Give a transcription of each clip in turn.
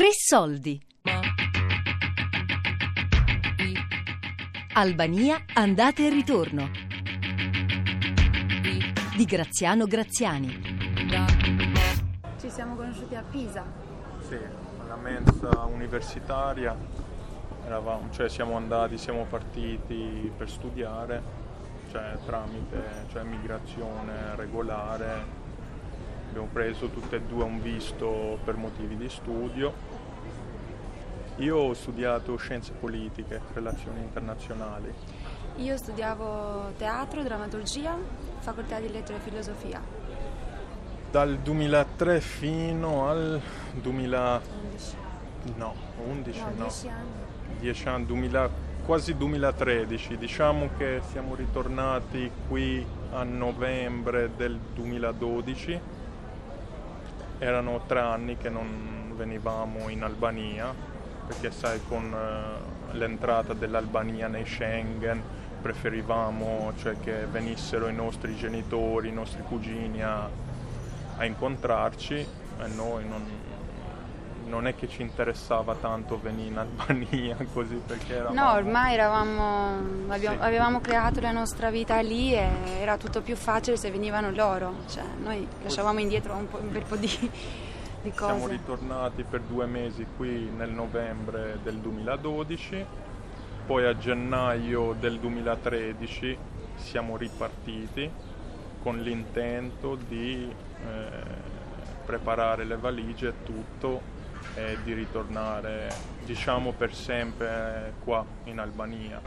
Tre soldi. Albania, andate e ritorno. Di Graziano Graziani. Ci siamo conosciuti a Pisa. Sì, alla mensa universitaria eravamo, cioè siamo andati, siamo partiti per studiare, cioè tramite cioè migrazione regolare. Abbiamo preso tutte e due un visto per motivi di studio. Io ho studiato scienze politiche, relazioni internazionali. Io studiavo teatro, drammaturgia, facoltà di lettere e filosofia. Dal 2003 fino al 2000... 11. no, 11 No, no. 10 anni. 10 anni, 2000 quasi 2013. Diciamo che siamo ritornati qui a novembre del 2012. Erano tre anni che non venivamo in Albania, perché sai con eh, l'entrata dell'Albania nei Schengen preferivamo cioè, che venissero i nostri genitori, i nostri cugini a, a incontrarci e noi non, non è che ci interessava tanto venire in Albania così perché eravamo... No, ormai eravamo, abbiamo- Sì. avevamo creato la nostra vita lì e era tutto più facile se venivano loro. Cioè, noi lasciavamo indietro un, po', un bel po' di, di Siamo cose. ritornati per due mesi qui nel novembre del 2012, poi a gennaio del 2013 siamo ripartiti con l'intento di eh, preparare le valigie e tutto e di ritornare diciamo per sempre qua in Albania.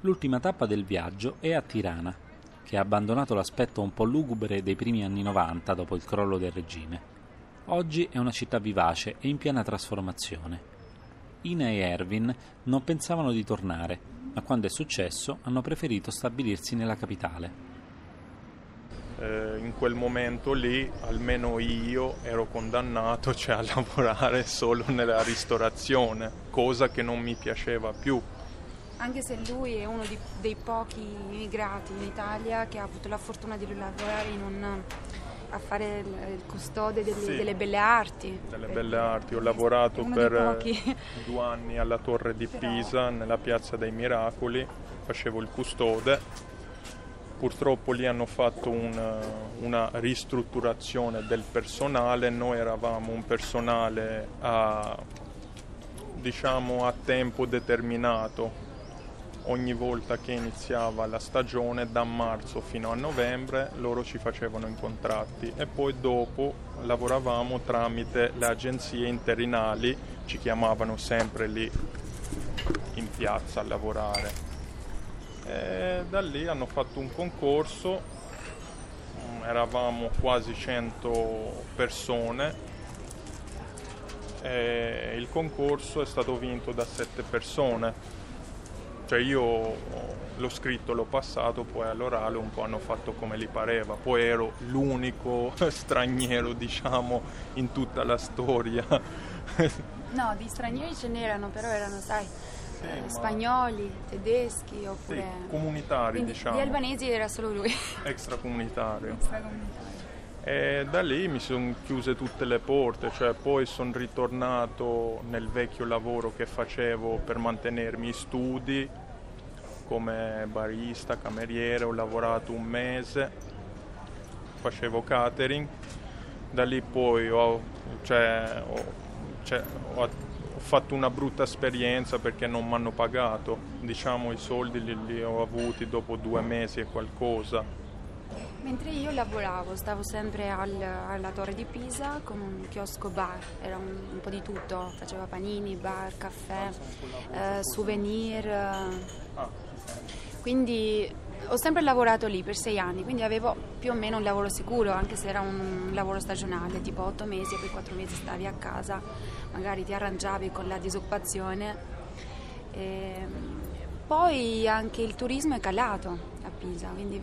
L'ultima tappa del viaggio è a Tirana, che ha abbandonato l'aspetto un po' lugubre dei primi anni 90 dopo il crollo del regime. Oggi è una città vivace e in piena trasformazione. Ina e Erwin non pensavano di tornare, ma quando è successo hanno preferito stabilirsi nella capitale. Eh, in quel momento lì, almeno io ero condannato cioè, a lavorare solo nella ristorazione, cosa che non mi piaceva più. Anche se lui è uno di- dei pochi immigrati in Italia che ha avuto la fortuna di lavorare in un, a fare il, custode delle, Sì. delle belle arti. Delle Perché belle arti, ho lavorato per eh, due anni alla Torre di Però- Pisa, nella Piazza dei Miracoli, facevo il custode. Purtroppo lì hanno fatto un, una ristrutturazione del personale, noi eravamo un personale a, diciamo, a tempo determinato. Ogni volta che iniziava la stagione, da marzo fino a novembre, loro ci facevano i contratti e poi dopo lavoravamo tramite le agenzie interinali, ci chiamavano sempre lì in piazza a lavorare. E da lì hanno fatto un concorso, mm, eravamo quasi 100 persone e il concorso è stato vinto da 7 persone. Cioè io l'ho scritto, l'ho passato, poi all'orale un po' hanno fatto come li pareva. Poi ero l'unico straniero, diciamo, in tutta la storia. No, di stranieri ce n'erano, però erano, sai, ma- spagnoli, tedeschi Sì, oppure... comunitari, Quindi diciamo, Di albanesi era solo lui. extracomunitario. Extracomunitario. E da lì mi sono chiuse tutte le porte, cioè poi sono ritornato nel vecchio lavoro che facevo per mantenermi i studi come barista, cameriere, ho lavorato un mese, facevo catering, da lì poi ho, cioè, ho, cioè, ho fatto una brutta esperienza perché non mi hanno pagato, diciamo i soldi li, li ho avuti dopo due mesi e qualcosa. Mentre io lavoravo, stavo sempre al- alla Torre di Pisa con un chiosco bar, era un, un po' di tutto, faceva panini, bar, caffè, eh, souvenir. eh. Quindi ho sempre lavorato lì per sei anni, quindi avevo più o meno un lavoro sicuro, anche se era un lavoro stagionale, tipo otto mesi e poi quattro mesi stavi a casa, magari ti arrangiavi con la disoccupazione. E poi anche il turismo è calato a Pisa, quindi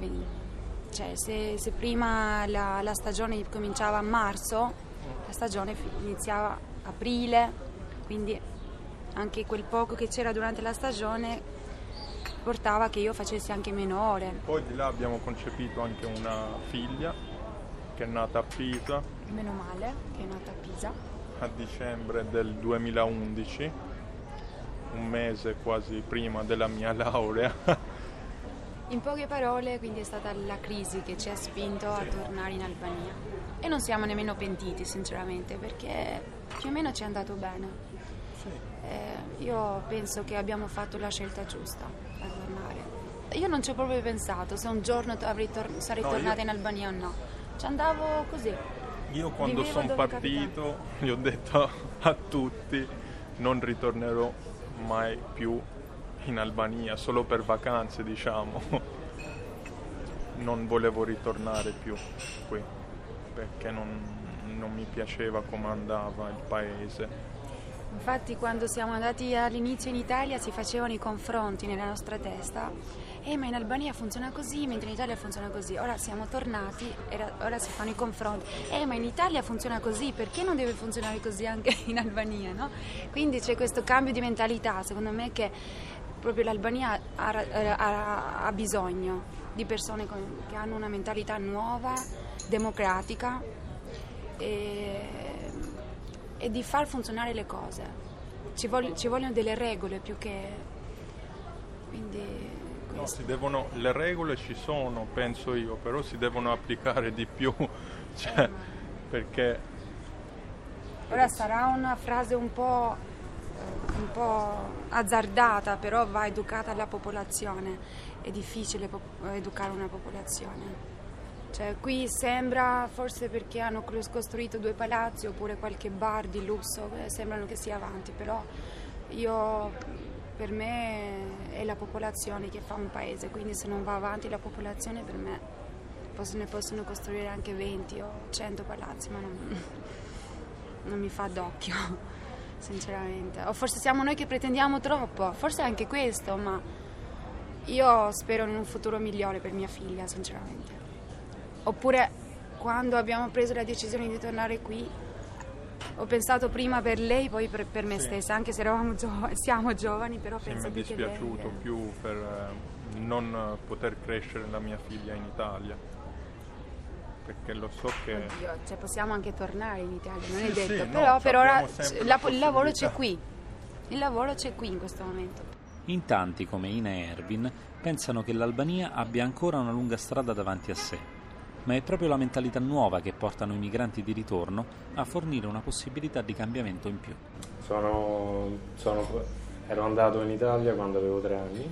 cioè, se, se prima la, la stagione cominciava a marzo, la stagione iniziava aprile, quindi anche quel poco che c'era durante la stagione portava che io facessi anche meno ore. Poi di là abbiamo concepito anche una figlia che è nata a Pisa, Meno male che è nata a Pisa. a dicembre del 2011, un mese quasi prima della mia laurea. In poche parole, quindi è stata la crisi che ci ha spinto a tornare in Albania. E non siamo nemmeno pentiti, sinceramente, perché più o meno ci è andato bene. Eh, io penso che abbiamo fatto la scelta giusta tornare. Io non ci ho proprio pensato se un giorno tor- sarei no, tornata io... in Albania o no. Ci andavo così. Io quando sono partito capitano. gli ho detto a tutti non ritornerò mai più in Albania, solo per vacanze diciamo. Non volevo ritornare più qui perché non, non mi piaceva come andava il paese. Infatti quando siamo andati all'inizio in Italia si facevano i confronti nella nostra testa eh ma in Albania funziona così, mentre in Italia funziona così. Ora siamo tornati, ora si fanno i confronti. Eh ma in Italia funziona così, perché non deve funzionare così anche in Albania? No? Quindi c'è questo cambio di mentalità, secondo me, che proprio l'Albania ha, ha, ha bisogno di persone con, che hanno una mentalità nuova, democratica e, e di far funzionare le cose. Ci, voglio, ci vogliono delle regole più che... Quindi No, devono, le regole ci sono, penso io, però si devono applicare di più, cioè, perché... Ora sarà una frase un po', un po', azzardata, però va educata la popolazione. È difficile educare una popolazione. Cioè, qui sembra, forse perché hanno costruito due palazzi oppure qualche bar di lusso, eh, sembrano che sia avanti, però io per me è la popolazione che fa un paese, quindi se non va avanti la popolazione per me ne possono costruire anche 20 o 100 palazzi, ma non, non mi fa d'occhio, sinceramente. O forse siamo noi che pretendiamo troppo, forse anche questo, ma io spero in un futuro migliore per mia figlia, sinceramente. Oppure quando abbiamo preso la decisione di tornare qui, ho pensato prima per lei, poi per, per me sì. stessa, anche se giovani, siamo giovani, però sì, penso. Mi è dispiaciuto lei... più per eh, non poter crescere la mia figlia in Italia. Perché lo so che. Oddio, cioè possiamo anche tornare in Italia, non sì, è detto. No, però per ora la, il lavoro c'è qui. Il lavoro c'è qui in questo momento. In tanti, come Ina e Erwin, pensano che l'Albania abbia ancora una lunga strada davanti a sé ma è proprio la mentalità nuova che portano i migranti di ritorno a fornire una possibilità di cambiamento in più. Sono, sono, ero andato in Italia quando avevo tre anni,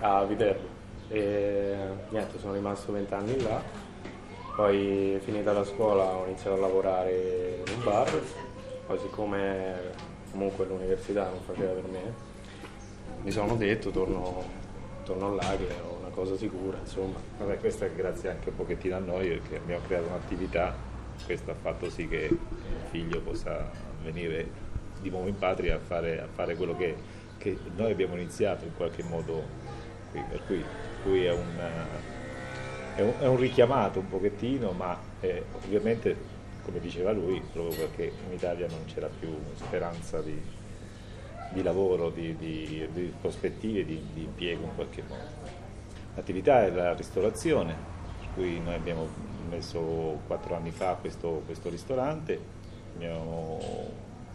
a Viterbo, e niente, sono rimasto vent'anni là, poi finita la scuola ho iniziato a lavorare in un bar, poi siccome comunque l'università non faceva per me, mi sono detto torno, torno là che ho cosa sicura, insomma. Vabbè, questo è grazie anche un pochettino a noi perché abbiamo creato un'attività, questo ha fatto sì che il figlio possa venire di nuovo in patria a fare, a fare quello che, che, noi abbiamo iniziato in qualche modo qui, per cui, cui è, un, è, un, è, un, richiamato un pochettino, ma eh, ovviamente come diceva lui, proprio perché in Italia non c'era più speranza di, di lavoro, di, di, di prospettive, di impiego in qualche modo. L'attività è la ristorazione, per cui noi abbiamo messo quattro anni fa questo, questo ristorante, abbiamo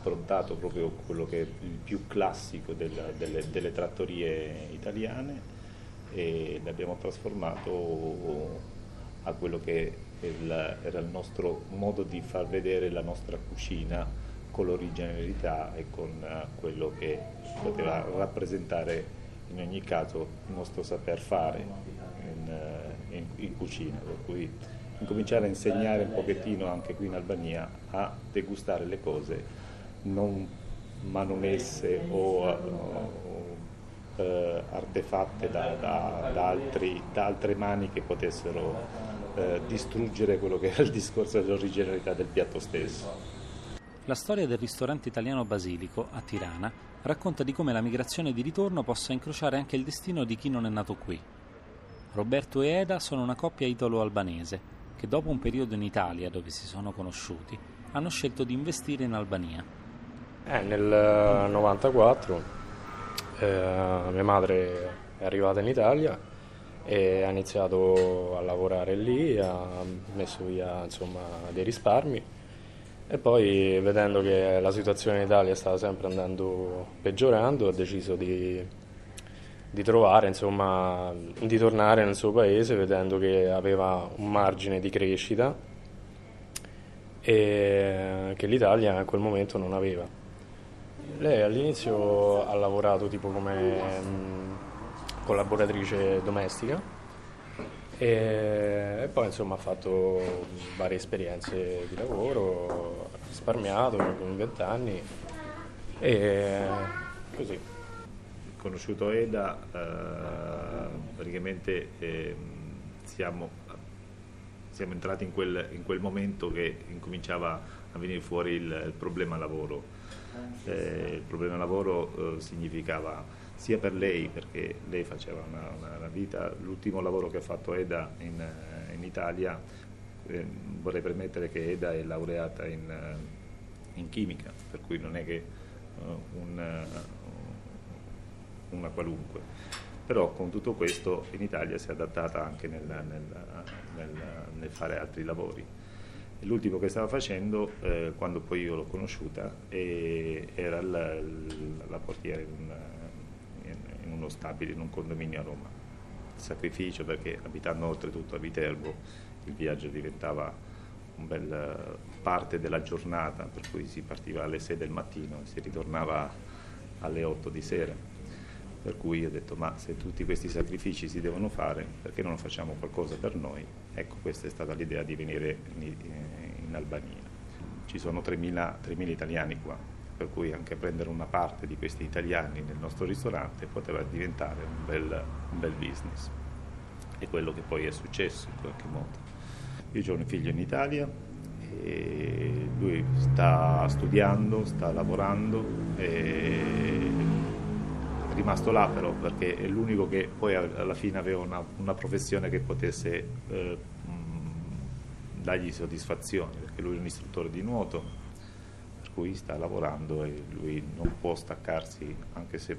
prontato proprio quello che è il più classico del, delle, delle trattorie italiane e l'abbiamo trasformato a quello che era il nostro modo di far vedere la nostra cucina con l'originalità e con quello che poteva rappresentare in ogni caso il nostro saper fare in, eh, in, in cucina, per cui incominciare a insegnare un pochettino anche qui in Albania a degustare le cose non manomesse o, o eh, artefatte da, da, da, altri, da, altre mani che potessero eh, distruggere quello che era il discorso dell'originalità del piatto stesso. La storia del ristorante italiano Basilico a Tirana racconta di come la migrazione di ritorno possa incrociare anche il destino di chi non è nato qui. Roberto e Eda sono una coppia italo-albanese che dopo un periodo in Italia dove si sono conosciuti hanno scelto di investire in Albania. Eh, nel 94 eh, mia madre è arrivata in Italia e ha iniziato a lavorare lì, ha messo via insomma, dei risparmi E poi vedendo che la situazione in Italia stava sempre andando peggiorando, ho deciso di, di trovare, insomma, di tornare nel suo paese vedendo che aveva un margine di crescita e che l'Italia in quel momento non aveva. Lei all'inizio ha lavorato tipo come collaboratrice domestica e, poi insomma ha fatto varie esperienze di lavoro, risparmiato con 20 anni e così. Conosciuto Eda, eh, praticamente eh, siamo, siamo, entrati in quel, in quel, momento che incominciava a venire fuori il, il problema lavoro. Eh, il problema lavoro eh, significava sia per lei, perché lei faceva una, una, una vita, l'ultimo lavoro che ha fatto Eda in, in Italia, eh, vorrei premettere che Eda è laureata in, eh, in chimica, per cui non è che uh, un, uh, una qualunque. Però con tutto questo in Italia si è adattata anche nel, nel, nel, nel fare altri lavori. L'ultimo che stava facendo, eh, quando poi io l'ho conosciuta, era la, la portiera in un in uno stabile, in un condominio a Roma. Sacrificio perché abitando oltretutto a Viterbo il viaggio diventava una bella parte della giornata, per cui si partiva alle 6 del mattino e si ritornava alle 8 di sera. Per cui ho detto, ma se tutti questi sacrifici si devono fare, perché non facciamo qualcosa per noi? Ecco, questa è stata l'idea di venire in, in Albania. Ci sono 3.000, 3.000 italiani qua, per cui anche prendere una parte di questi italiani nel nostro ristorante poteva diventare un bel, un bel business. E quello che poi è successo in qualche modo. Io ho un figlio in Italia e lui sta studiando, sta lavorando è rimasto là però perché è l'unico che poi alla fine aveva una, una professione che potesse eh, dargli soddisfazione perché lui è un istruttore di nuoto cui sta lavorando e lui non può staccarsi anche se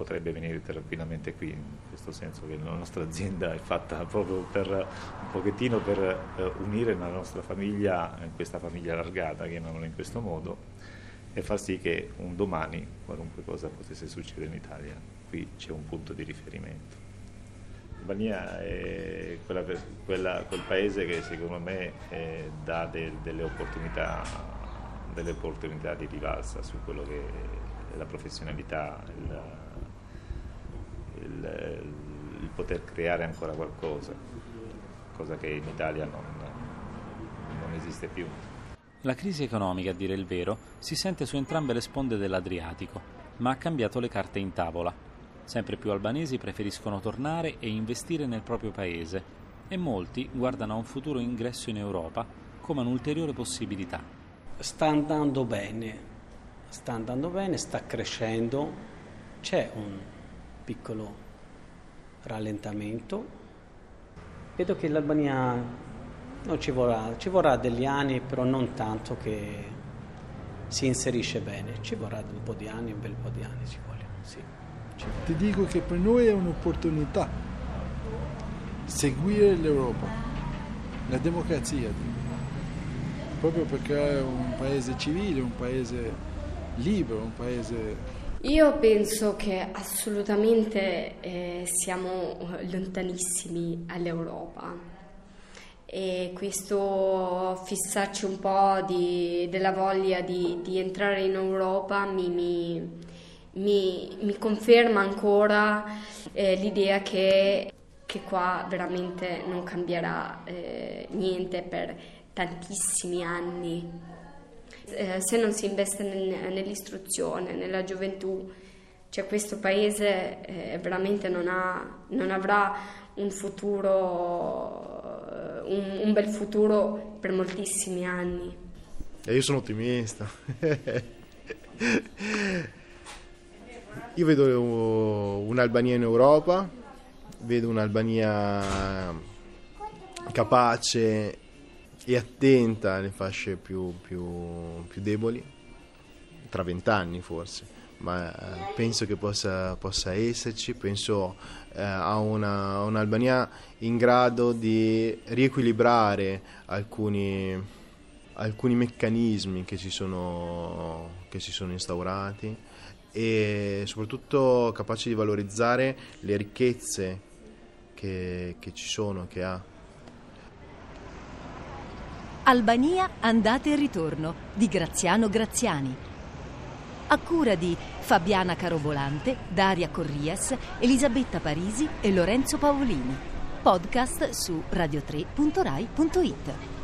potrebbe venire tranquillamente qui, in questo senso che la nostra azienda è fatta proprio per un pochettino per eh, unire la nostra famiglia in questa famiglia allargata, chiamiamola in questo modo, e far sì che un domani qualunque cosa potesse succedere in Italia, qui c'è un punto di riferimento. Albania è quella, quella, quel paese che secondo me eh, dà de, delle opportunità delle opportunità di rivalsa su quello che è la professionalità, il, il, il poter creare ancora qualcosa, cosa che in Italia non, non esiste più. La crisi economica, a dire il vero, si sente su entrambe le sponde dell'Adriatico, ma ha cambiato le carte in tavola. Sempre più albanesi preferiscono tornare e investire nel proprio paese e molti guardano a un futuro ingresso in Europa come un'ulteriore possibilità sta andando bene, sta andando bene, sta crescendo, c'è un piccolo rallentamento. Vedo che l'Albania non ci vorrà, ci vorrà degli anni, però non tanto che si inserisce bene, ci vorrà un po' di anni, un bel po' di anni ci vogliono, sì. Ti dico che per noi è un'opportunità seguire l'Europa, la democrazia proprio perché è un paese civile, un paese libero, un paese... Io penso che assolutamente eh, siamo lontanissimi all'Europa. E questo fissarci un po' di, della voglia di, di, entrare in Europa mi, mi, mi, mi conferma ancora eh, l'idea che, che, qua veramente non cambierà eh, niente per tantissimi anni. Eh, se non si investe nel, nell'istruzione, nella gioventù, cioè questo paese eh, veramente non, ha, non, avrà un futuro, eh, un, un, bel futuro per moltissimi anni. E io sono ottimista. io vedo un'Albania in Europa, vedo un'Albania capace e attenta alle fasce più, più, più deboli, tra vent'anni forse, ma eh, penso che possa, possa esserci, penso eh, a, una, un'Albania in grado di riequilibrare alcuni, alcuni meccanismi che, ci sono, che si sono instaurati e soprattutto capace di valorizzare le ricchezze che, che ci sono, che ha. Albania andate e ritorno di Graziano Graziani. A cura di Fabiana Carovolante, Daria Corrias, Elisabetta Parisi e Lorenzo Paolini. Podcast su radio3.rai.it.